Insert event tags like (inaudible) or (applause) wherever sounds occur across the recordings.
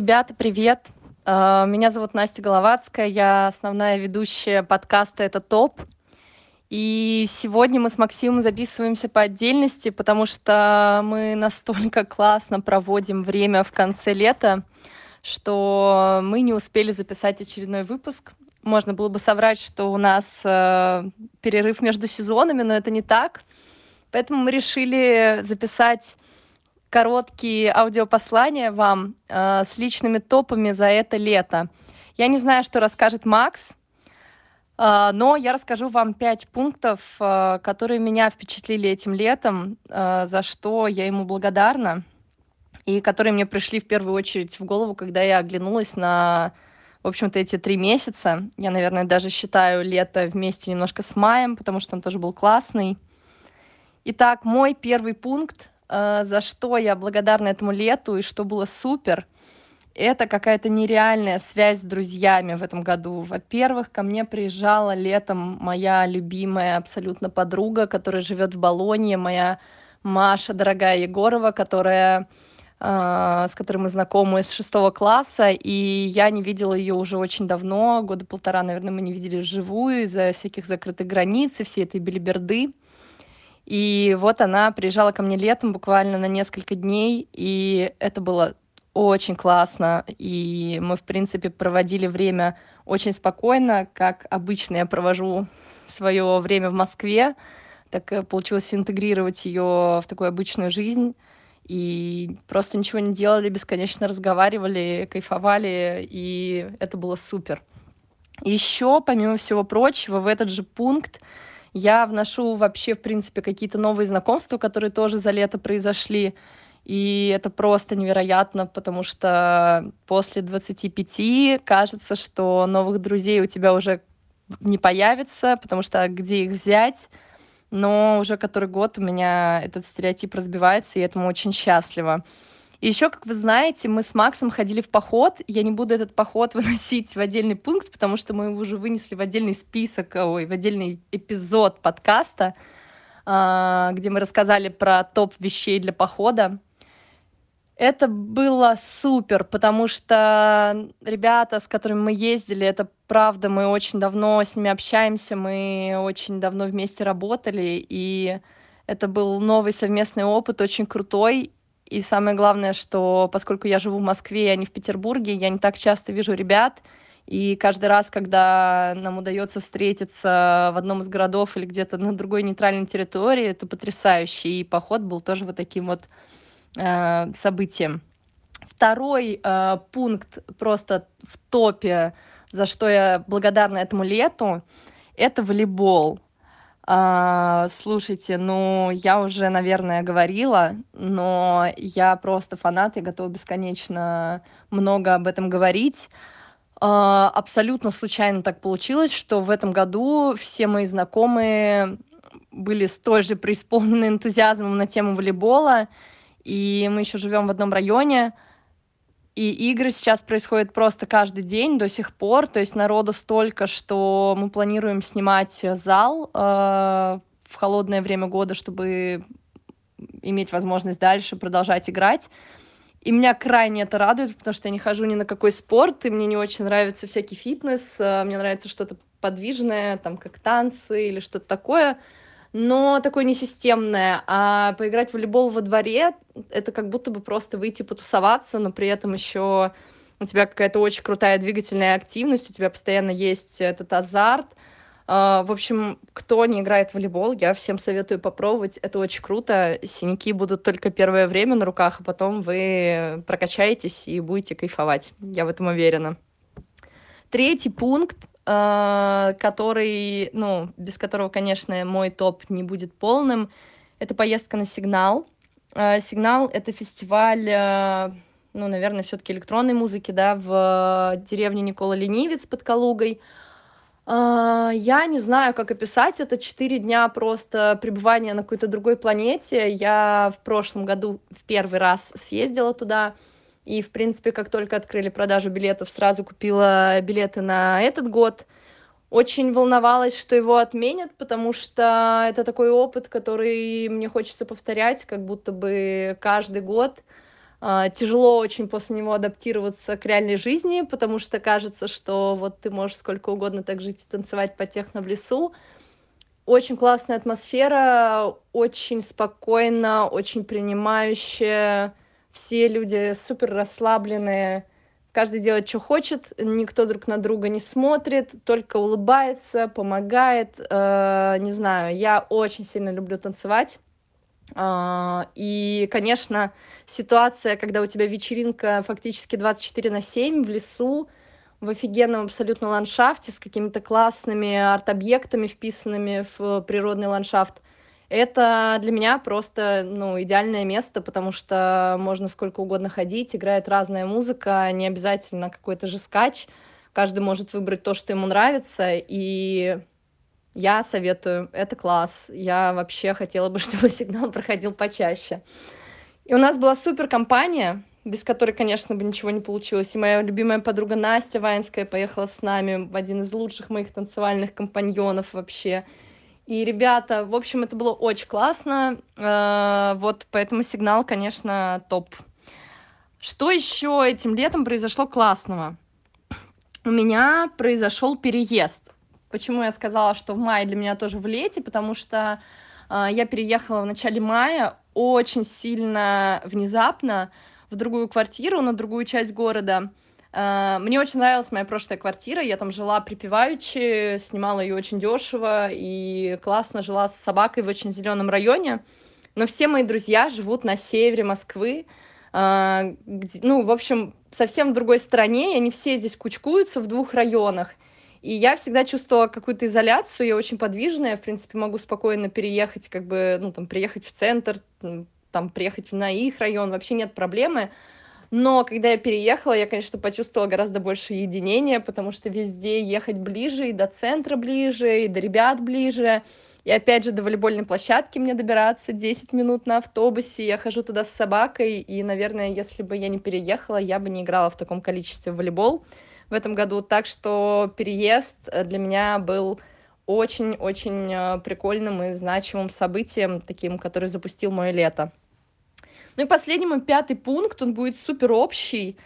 Ребята, привет! А, меня зовут Настя Головацкая, я основная ведущая подкаста «Это ТОП». И сегодня мы с Максимом записываемся по отдельности, потому что мы настолько классно проводим время в конце лета, что мы не успели записать очередной выпуск. Можно было бы соврать, что у нас э, перерыв между сезонами, но это не так. Поэтому мы решили записать короткие аудиопослания вам э, с личными топами за это лето. Я не знаю, что расскажет Макс, э, но я расскажу вам пять пунктов, э, которые меня впечатлили этим летом, э, за что я ему благодарна, и которые мне пришли в первую очередь в голову, когда я оглянулась на, в общем-то, эти три месяца. Я, наверное, даже считаю лето вместе немножко с маем, потому что он тоже был классный. Итак, мой первый пункт за что я благодарна этому лету и что было супер, это какая-то нереальная связь с друзьями в этом году. Во-первых, ко мне приезжала летом моя любимая абсолютно подруга, которая живет в Болонье, моя Маша, дорогая Егорова, которая э, с которой мы знакомы с шестого класса, и я не видела ее уже очень давно, года полтора, наверное, мы не видели вживую из-за всяких закрытых границ и всей этой белиберды. И вот она приезжала ко мне летом буквально на несколько дней, и это было очень классно, и мы, в принципе, проводили время очень спокойно, как обычно я провожу свое время в Москве, так получилось интегрировать ее в такую обычную жизнь, и просто ничего не делали, бесконечно разговаривали, кайфовали, и это было супер. Еще, помимо всего прочего, в этот же пункт я вношу вообще, в принципе, какие-то новые знакомства, которые тоже за лето произошли. И это просто невероятно, потому что после 25 кажется, что новых друзей у тебя уже не появится, потому что где их взять? Но уже который год у меня этот стереотип разбивается, и этому очень счастлива. Еще, как вы знаете, мы с Максом ходили в поход. Я не буду этот поход (laughs) выносить в отдельный пункт, потому что мы его уже вынесли в отдельный список, ой, в отдельный эпизод подкаста, а, где мы рассказали про топ вещей для похода. Это было супер, потому что ребята, с которыми мы ездили, это правда, мы очень давно с ними общаемся, мы очень давно вместе работали, и это был новый совместный опыт, очень крутой, и самое главное, что поскольку я живу в Москве, а не в Петербурге, я не так часто вижу ребят. И каждый раз, когда нам удается встретиться в одном из городов или где-то на другой нейтральной территории, это потрясающе. И поход был тоже вот таким вот э, событием. Второй э, пункт просто в топе, за что я благодарна этому лету, это волейбол. А, слушайте, ну, я уже, наверное, говорила, но я просто фанат, я готова бесконечно много об этом говорить. А, абсолютно случайно так получилось, что в этом году все мои знакомые были столь же преисполнены энтузиазмом на тему волейбола, и мы еще живем в одном районе, и игры сейчас происходят просто каждый день до сих пор. То есть народу столько, что мы планируем снимать зал э, в холодное время года, чтобы иметь возможность дальше продолжать играть. И меня крайне это радует, потому что я не хожу ни на какой спорт, и мне не очень нравится всякий фитнес, э, мне нравится что-то подвижное, там, как танцы или что-то такое но такое несистемное. А поиграть в волейбол во дворе — это как будто бы просто выйти потусоваться, но при этом еще у тебя какая-то очень крутая двигательная активность, у тебя постоянно есть этот азарт. А, в общем, кто не играет в волейбол, я всем советую попробовать. Это очень круто. Синяки будут только первое время на руках, а потом вы прокачаетесь и будете кайфовать. Я в этом уверена. Третий пункт который, ну, без которого, конечно, мой топ не будет полным, это поездка на Сигнал. Э, Сигнал — это фестиваль, э, ну, наверное, все таки электронной музыки, да, в деревне Никола Ленивец под Калугой. Я не знаю, как описать это. Четыре дня просто пребывания на какой-то другой планете. Я в прошлом году в первый раз съездила туда. И, в принципе, как только открыли продажу билетов, сразу купила билеты на этот год. Очень волновалась, что его отменят, потому что это такой опыт, который мне хочется повторять, как будто бы каждый год. Uh, тяжело очень после него адаптироваться к реальной жизни, потому что кажется, что вот ты можешь сколько угодно так жить и танцевать по техно в лесу. Очень классная атмосфера, очень спокойно, очень принимающая. Все люди супер расслабленные, каждый делает, что хочет, никто друг на друга не смотрит, только улыбается, помогает. Э, не знаю, я очень сильно люблю танцевать. А, и, конечно, ситуация, когда у тебя вечеринка фактически 24 на 7 в лесу, в офигенном абсолютно ландшафте с какими-то классными арт-объектами, вписанными в природный ландшафт, это для меня просто ну, идеальное место, потому что можно сколько угодно ходить, играет разная музыка, не обязательно какой-то же скач, каждый может выбрать то, что ему нравится, и я советую, это класс. Я вообще хотела бы, (laughs) чтобы сигнал проходил почаще. И у нас была супер компания, без которой, конечно, бы ничего не получилось. И моя любимая подруга Настя Ваинская поехала с нами в один из лучших моих танцевальных компаньонов вообще. И, ребята, в общем, это было очень классно. Э, вот поэтому сигнал, конечно, топ. Что еще этим летом произошло классного? У меня произошел переезд. Почему я сказала, что в мае для меня тоже в лете? Потому что э, я переехала в начале мая очень сильно внезапно в другую квартиру, на другую часть города. Э, мне очень нравилась моя прошлая квартира, я там жила припеваючи, снимала ее очень дешево и классно жила с собакой в очень зеленом районе. Но все мои друзья живут на севере Москвы, э, где, ну, в общем, совсем в другой стране, и они все здесь кучкуются в двух районах. И я всегда чувствовала какую-то изоляцию, я очень подвижная, в принципе, могу спокойно переехать, как бы, ну, там, приехать в центр, там, приехать на их район, вообще нет проблемы. Но когда я переехала, я, конечно, почувствовала гораздо больше единения, потому что везде ехать ближе, и до центра ближе, и до ребят ближе. И опять же, до волейбольной площадки мне добираться 10 минут на автобусе. Я хожу туда с собакой, и, наверное, если бы я не переехала, я бы не играла в таком количестве в волейбол в этом году. Так что переезд э, для меня был очень-очень э, прикольным и значимым событием, таким, который запустил мое лето. Ну и последний мой пятый пункт, он будет супер общий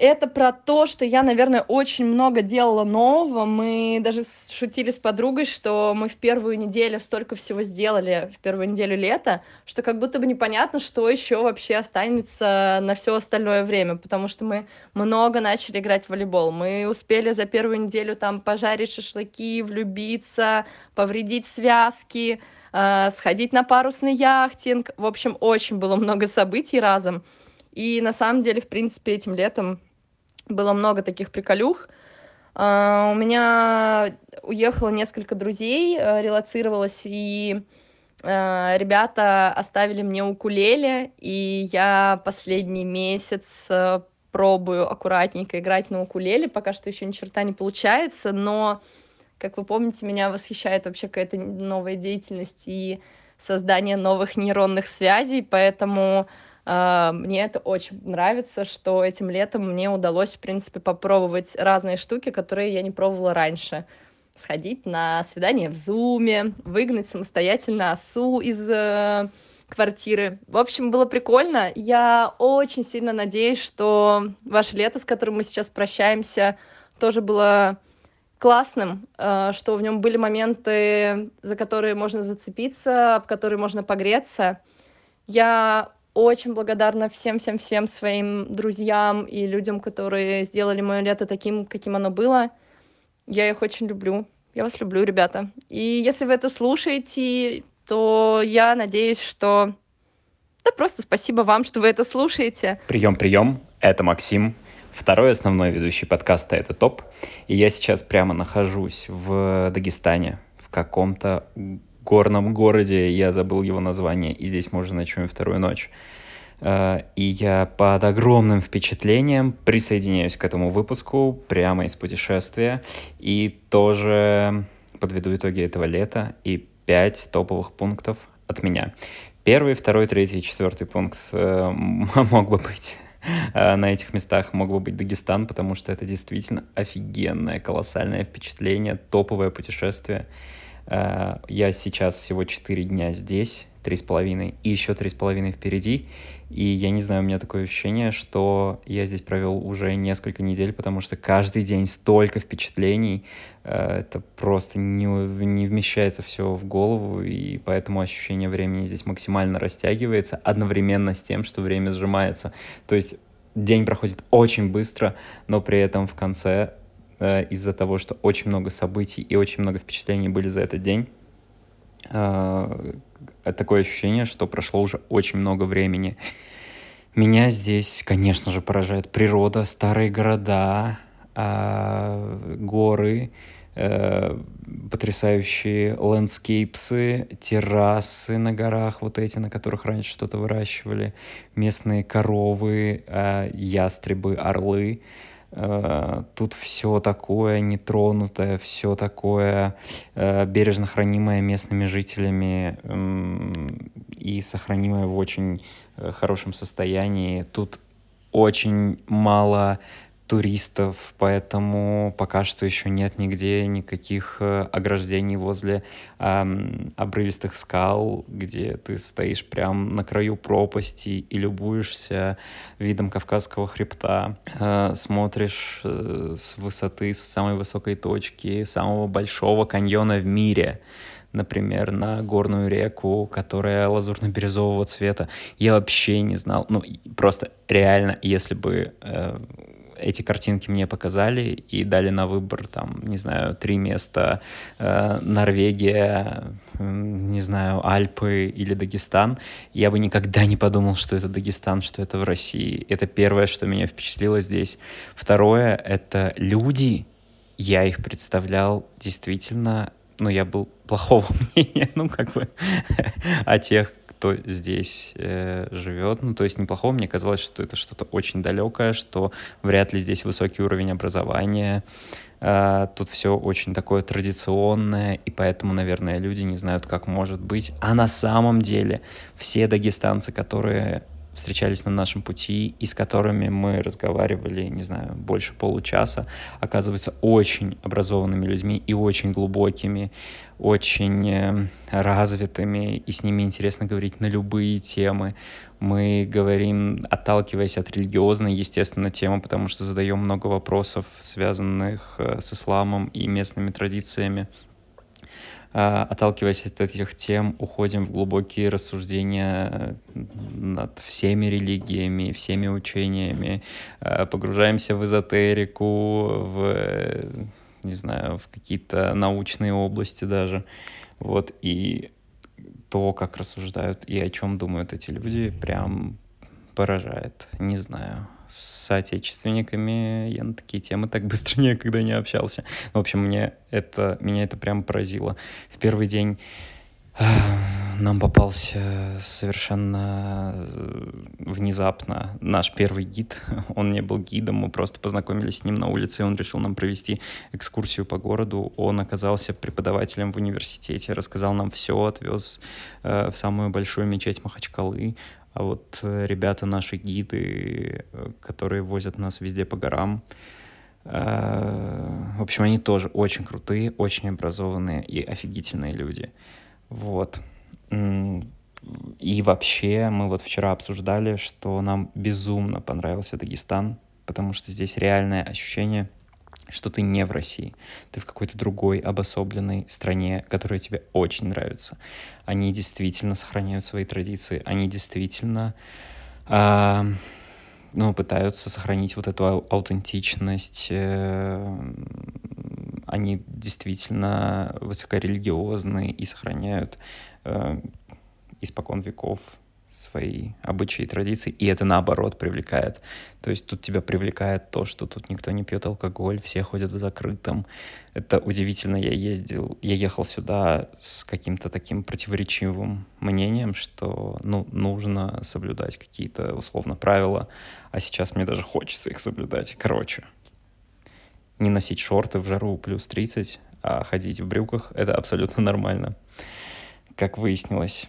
это про то, что я, наверное, очень много делала нового. Мы даже шутили с подругой, что мы в первую неделю столько всего сделали, в первую неделю лета, что как будто бы непонятно, что еще вообще останется на все остальное время, потому что мы много начали играть в волейбол. Мы успели за первую неделю там пожарить шашлыки, влюбиться, повредить связки, э, сходить на парусный яхтинг. В общем, очень было много событий разом. И на самом деле, в принципе, этим летом было много таких приколюх. Uh, у меня уехало несколько друзей, uh, релацировалось, и uh, ребята оставили мне укулеле, и я последний месяц пробую аккуратненько играть на укулеле, пока что еще ни черта не получается, но, как вы помните, меня восхищает вообще какая-то новая деятельность и создание новых нейронных связей, поэтому а, мне это очень нравится, что этим летом мне удалось, в принципе, попробовать разные штуки, которые я не пробовала раньше. Сходить на свидание в Зуме, выгнать самостоятельно осу из э, квартиры. В общем, было прикольно. Я очень сильно надеюсь, что ваше лето, с которым мы сейчас прощаемся, тоже было классным, э, что в нем были моменты, за которые можно зацепиться, об которые можно погреться. Я очень благодарна всем-всем-всем своим друзьям и людям, которые сделали мое лето таким, каким оно было. Я их очень люблю. Я вас люблю, ребята. И если вы это слушаете, то я надеюсь, что... Да просто спасибо вам, что вы это слушаете. Прием, прием. Это Максим. Второй основной ведущий подкаста — это ТОП. И я сейчас прямо нахожусь в Дагестане, в каком-то горном городе, я забыл его название, и здесь мы уже ночуем вторую ночь. Э, и я под огромным впечатлением присоединяюсь к этому выпуску прямо из путешествия и тоже подведу итоги этого лета и пять топовых пунктов от меня. Первый, второй, третий, четвертый пункт э, (laughs) мог бы быть (laughs) на этих местах мог бы быть Дагестан, потому что это действительно офигенное, колоссальное впечатление, топовое путешествие. Э, я сейчас всего 4 дня здесь, три с половиной, и еще три с половиной впереди. И я не знаю, у меня такое ощущение, что я здесь провел уже несколько недель, потому что каждый день столько впечатлений, э, это просто не, не вмещается все в голову, и поэтому ощущение времени здесь максимально растягивается одновременно с тем, что время сжимается. То есть день проходит очень быстро, но при этом в конце э, из-за того, что очень много событий и очень много впечатлений были за этот день, э, такое ощущение, что прошло уже очень много времени. Меня здесь, конечно же, поражает природа, старые города, э, горы, э, потрясающие landscapes ы, террасы на горах, вот эти, на которых раньше что-то выращивали, местные коровы, э, ястребы, орлы. Э, тут все такое нетронутое, все такое э, бережно хранимое местными жителями и сохранимое в очень э, хорошем состоянии. Тут очень мало туристов, поэтому пока что еще нет нигде никаких э, ограждений возле эм, обрывистых скал, где ты стоишь прям на краю пропасти и любуешься видом Кавказского хребта, э, смотришь э, с высоты, с самой высокой точки самого большого каньона в мире например, на горную реку, которая лазурно-бирюзового цвета. Я вообще не знал, ну, просто реально, если бы э, эти картинки мне показали и дали на выбор, там, не знаю, три места, э, Норвегия, не знаю, Альпы или Дагестан, я бы никогда не подумал, что это Дагестан, что это в России. Это первое, что меня впечатлило здесь. Второе — это люди. Я их представлял действительно ну, я был плохого (laughs) мнения, ну, как бы, (laughs) о тех, кто здесь э, живет. Ну, то есть неплохого, мне казалось, что это что-то очень далекое, что вряд ли здесь высокий уровень образования. Э, тут все очень такое традиционное, и поэтому, наверное, люди не знают, как может быть. А на самом деле все дагестанцы, которые встречались на нашем пути и с которыми мы разговаривали, не знаю, больше получаса, оказываются очень образованными людьми и очень глубокими, очень э, развитыми, и с ними интересно говорить на любые темы. Мы говорим, отталкиваясь от религиозной, естественно, темы, потому что задаем много вопросов, связанных э, с исламом и местными традициями. А, отталкиваясь от этих тем, уходим в глубокие рассуждения над всеми религиями, всеми учениями, а, погружаемся в эзотерику, в, не знаю, в какие-то научные области даже. Вот, и то, как рассуждают и о чем думают эти люди, прям поражает. Не знаю с соотечественниками я на такие темы так быстро (laughs) никогда не общался. В общем, мне это, меня это прям поразило. В первый день э, нам попался совершенно э, внезапно наш первый гид. (laughs) Он не был гидом, мы просто познакомились с ним на улице, и он решил нам провести экскурсию по городу. Он оказался преподавателем в университете, рассказал нам все, отвез э, в самую большую мечеть Махачкалы, а вот э, ребята, наши гиды, э, которые возят нас везде по горам, э, в общем, они тоже очень крутые, очень образованные и офигительные люди. Вот. И вообще, мы вот вчера обсуждали, что нам безумно понравился Дагестан, потому что здесь реальное ощущение — что ты не в России, ты в какой-то другой обособленной стране, которая тебе очень нравится. Они действительно сохраняют свои традиции, они действительно э, ну, пытаются сохранить вот эту аутентичность, э, они действительно высокорелигиозны и сохраняют э, испокон веков свои обычаи и традиции, и это наоборот привлекает. То есть тут тебя привлекает то, что тут никто не пьет алкоголь, все ходят в закрытом. Это удивительно, я ездил, я ехал сюда с каким-то таким противоречивым мнением, что, ну, нужно соблюдать какие-то, условно, правила, а сейчас мне даже хочется их соблюдать. Короче, не носить шорты в жару плюс 30, а ходить в брюках — это абсолютно нормально, как выяснилось.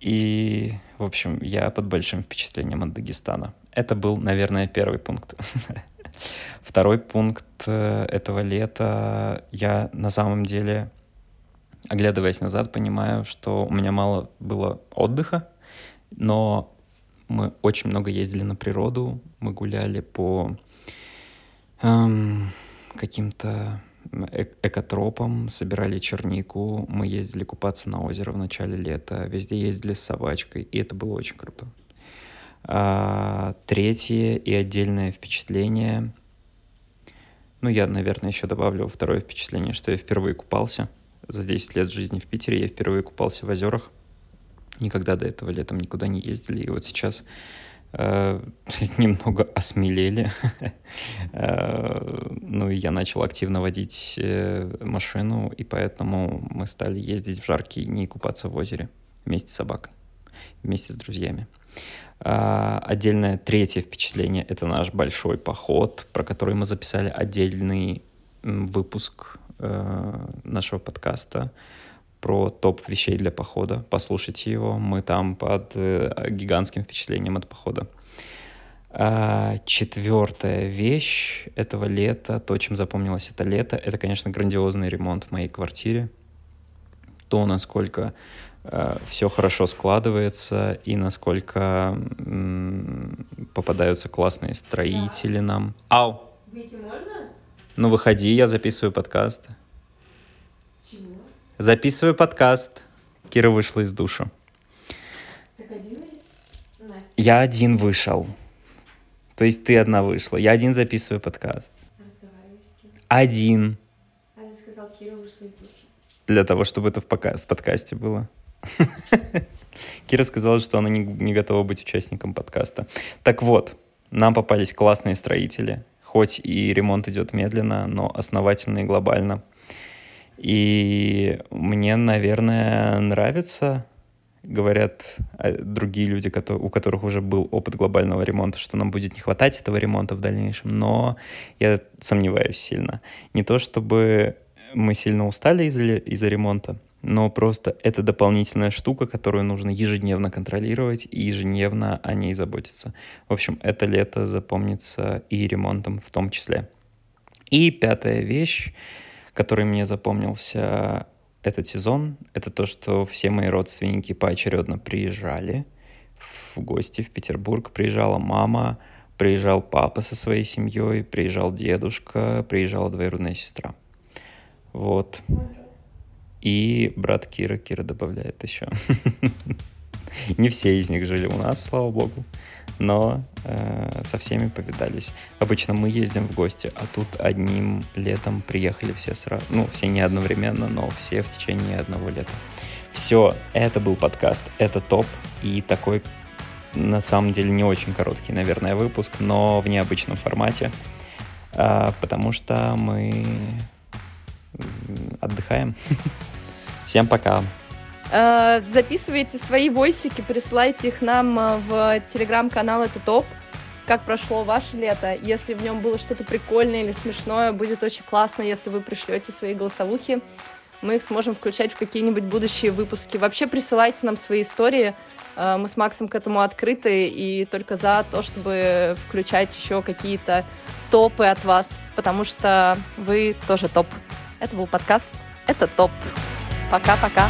И, в общем, я под большим впечатлением от Дагестана. Это был, наверное, первый пункт. (laughs) Второй пункт э, этого лета. Я на самом деле оглядываясь назад, понимаю, что у меня мало было отдыха, но мы очень много ездили на природу, мы гуляли по эм, каким-то э экотропам, собирали чернику, мы ездили купаться на озеро в начале лета, везде ездили с собачкой, и это было очень круто. А, третье и отдельное впечатление, ну, я, наверное, еще добавлю второе впечатление, что я впервые купался. За 10 лет жизни в Питере я впервые купался в озерах. Никогда до этого летом никуда не ездили, и вот сейчас (laughs) немного осмелели. (laughs) э, ну и я начал активно водить э, машину, и поэтому мы стали ездить в жаркие дни и купаться в озере вместе с собакой, вместе с друзьями. Э, отдельное третье впечатление — это наш большой поход, про который мы записали отдельный выпуск э, нашего подкаста про топ вещей для похода. Послушайте его, мы там под э, гигантским впечатлением от похода. А, четвертая вещь этого лета, то, чем запомнилось это лето, это, конечно, грандиозный ремонт в моей квартире. То, насколько э, все хорошо складывается и насколько м, попадаются классные строители да. нам. Ау! Выйти можно? Ну, выходи, я записываю подкаст. Записываю подкаст. Кира вышла из душа. Один? Я один вышел. То есть ты одна вышла. Я один записываю подкаст. Один. А ты сказал, Кира вышла из души. Для того, чтобы это в, пока... в подкасте было. (laughs) Кира сказала, что она не, не готова быть участником подкаста. Так вот, нам попались классные строители. Хоть и ремонт идет медленно, но основательно и глобально. И мне, наверное, нравится, говорят а, другие люди, у которых уже был опыт глобального ремонта, что нам будет не хватать этого ремонта в дальнейшем, но я сомневаюсь сильно. Не то чтобы мы сильно устали из-за из ремонта, но просто это дополнительная штука, которую нужно ежедневно контролировать и ежедневно о ней заботиться. В общем, это лето запомнится и ремонтом в том числе. И пятая вещь который мне запомнился этот сезон, это то, что все мои родственники поочередно приезжали в гости в Петербург. Приезжала мама, приезжал папа со своей семьей, приезжал дедушка, приезжала двоюродная сестра. Вот. И брат Кира, Кира добавляет еще. (laughs) Не все из них жили у нас, слава богу но э, со всеми повидались. Обычно мы ездим в гости, а тут одним летом приехали все сразу. Ну, все не одновременно, но все в течение одного лета. Все, это был подкаст, это топ. И такой, на самом деле, не очень короткий, наверное, выпуск, но в необычном формате, э, потому что мы отдыхаем. (laughs) Всем пока. Э, записывайте свои войсики, присылайте их нам э, в телеграм-канал «Это топ». Как прошло ваше лето? Если в нем было что-то прикольное или смешное, будет очень классно, если вы пришлете свои голосовухи. Мы их сможем включать в какие-нибудь будущие выпуски. Вообще присылайте нам свои истории. Э, мы с Максом к этому открыты и только за то, чтобы включать еще какие-то топы от вас, потому что вы тоже топ. Это был подкаст «Это топ». Пока-пока.